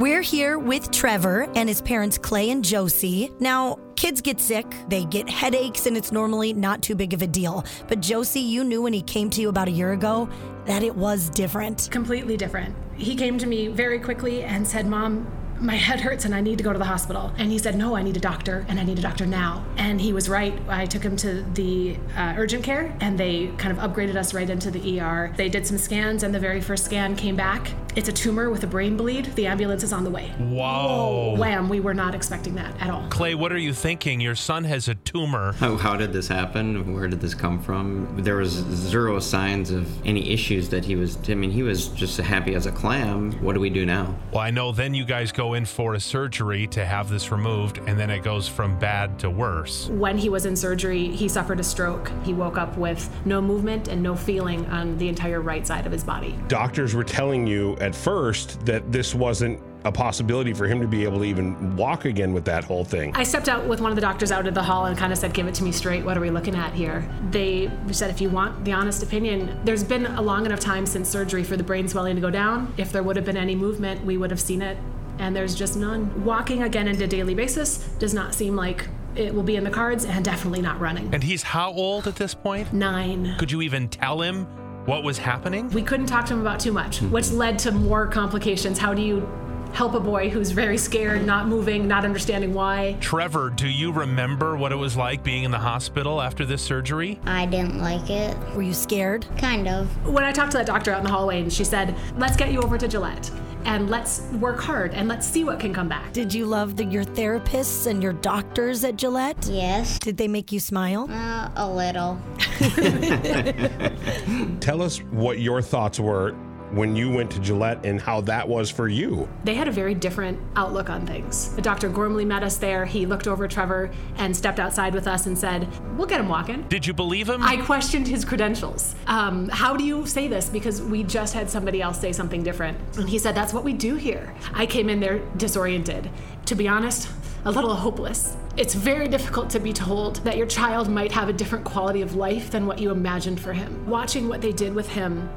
We're here with Trevor and his parents, Clay and Josie. Now, kids get sick, they get headaches, and it's normally not too big of a deal. But Josie, you knew when he came to you about a year ago that it was different. Completely different. He came to me very quickly and said, Mom, my head hurts and I need to go to the hospital. And he said, No, I need a doctor and I need a doctor now. And he was right. I took him to the uh, urgent care and they kind of upgraded us right into the ER. They did some scans and the very first scan came back. It's a tumor with a brain bleed. The ambulance is on the way. Whoa. Wham, we were not expecting that at all. Clay, what are you thinking? Your son has a tumor. How, how did this happen? Where did this come from? There was zero signs of any issues that he was. I mean, he was just happy as a clam. What do we do now? Well, I know then you guys go in for a surgery to have this removed, and then it goes from bad to worse. When he was in surgery, he suffered a stroke. He woke up with no movement and no feeling on the entire right side of his body. Doctors were telling you at first that this wasn't a possibility for him to be able to even walk again with that whole thing. I stepped out with one of the doctors out of the hall and kind of said, Give it to me straight. What are we looking at here? They said, If you want the honest opinion, there's been a long enough time since surgery for the brain swelling to go down. If there would have been any movement, we would have seen it. And there's just none. Walking again on a daily basis does not seem like it will be in the cards and definitely not running. And he's how old at this point? Nine. Could you even tell him what was happening? We couldn't talk to him about too much, hmm. which led to more complications. How do you help a boy who's very scared, not moving, not understanding why? Trevor, do you remember what it was like being in the hospital after this surgery? I didn't like it. Were you scared? Kind of. When I talked to that doctor out in the hallway and she said, let's get you over to Gillette and let's work hard and let's see what can come back. Did you love the, your therapists and your doctors at Gillette? Yes. Did they make you smile? Uh, a little. Tell us what your thoughts were when you went to Gillette and how that was for you. They had a very different outlook on things. Dr. Gormley met us there. He looked over Trevor and stepped outside with us and said, We'll get him walking. Did you believe him? I questioned his credentials. Um, how do you say this? Because we just had somebody else say something different. And he said, That's what we do here. I came in there disoriented. To be honest, a little hopeless. It's very difficult to be told that your child might have a different quality of life than what you imagined for him. Watching what they did with him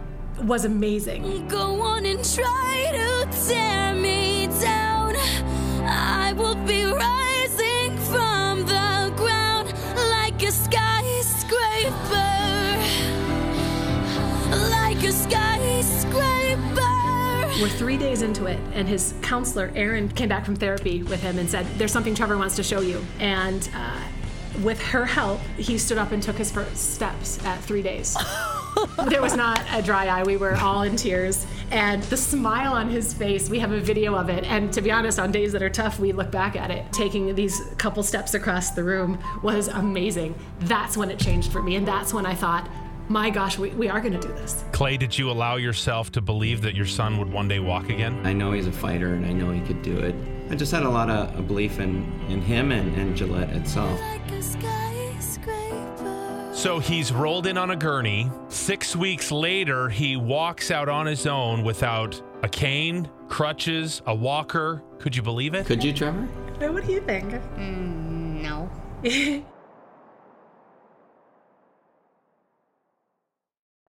was amazing. Go on and try to tear me down. I will be rising from the ground like a skyscraper. Like a skyscraper. We're three days into it, and his counselor, Erin, came back from therapy with him and said, There's something Trevor wants to show you. And uh, with her help, he stood up and took his first steps at three days. there was not a dry eye. We were all in tears. And the smile on his face, we have a video of it. And to be honest, on days that are tough, we look back at it. Taking these couple steps across the room was amazing. That's when it changed for me. And that's when I thought, my gosh, we, we are going to do this. Clay, did you allow yourself to believe that your son would one day walk again? I know he's a fighter and I know he could do it. I just had a lot of belief in, in him and, and Gillette itself. Like a skyscraper. So he's rolled in on a gurney. Six weeks later, he walks out on his own without a cane, crutches, a walker. Could you believe it? Could you, Trevor? What do you think? Mm, no.